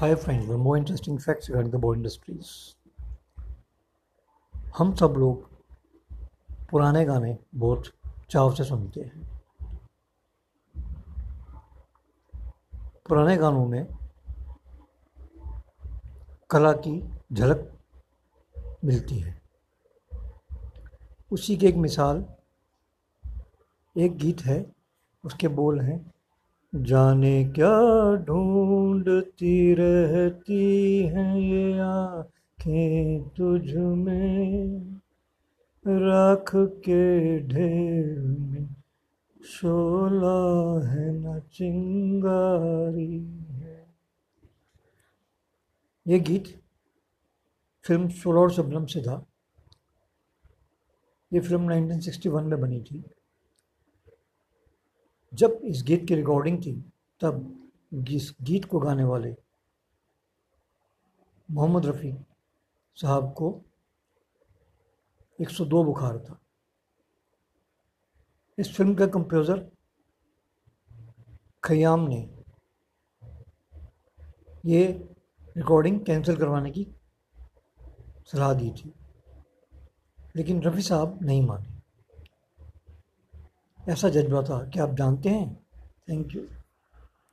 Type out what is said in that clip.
Hi friends one more interesting facts regarding the boy industries हम सब लोग पुराने गाने बहुत चाव से सुनते हैं। पुराने गानों में कला की झलक मिलती है। उसी की एक मिसाल, एक गीत है, उसके बोल हैं जाने क्या ढूंढती रहती हैं ये आँखें तुझ में? राख के ढेर में शोला है न चिंगारी है। ये गीत फ़िल्म सोलह और शबनम से था। ये फ़िल्म 1961 में बनी थी। जब इस गीत की रिकॉर्डिंग थी, तब इस गीत को गाने वाले मोहम्मद रफ़ी साहब को 102 बुखार था। इस फ़िल्म का कंपोज़र खयाम ने ये रिकॉर्डिंग कैंसिल करवाने की सलाह दी थी, लेकिन रफ़ी साहब नहीं माने। ऐसा जज्बा था। क्या आप जानते हैं? Thank you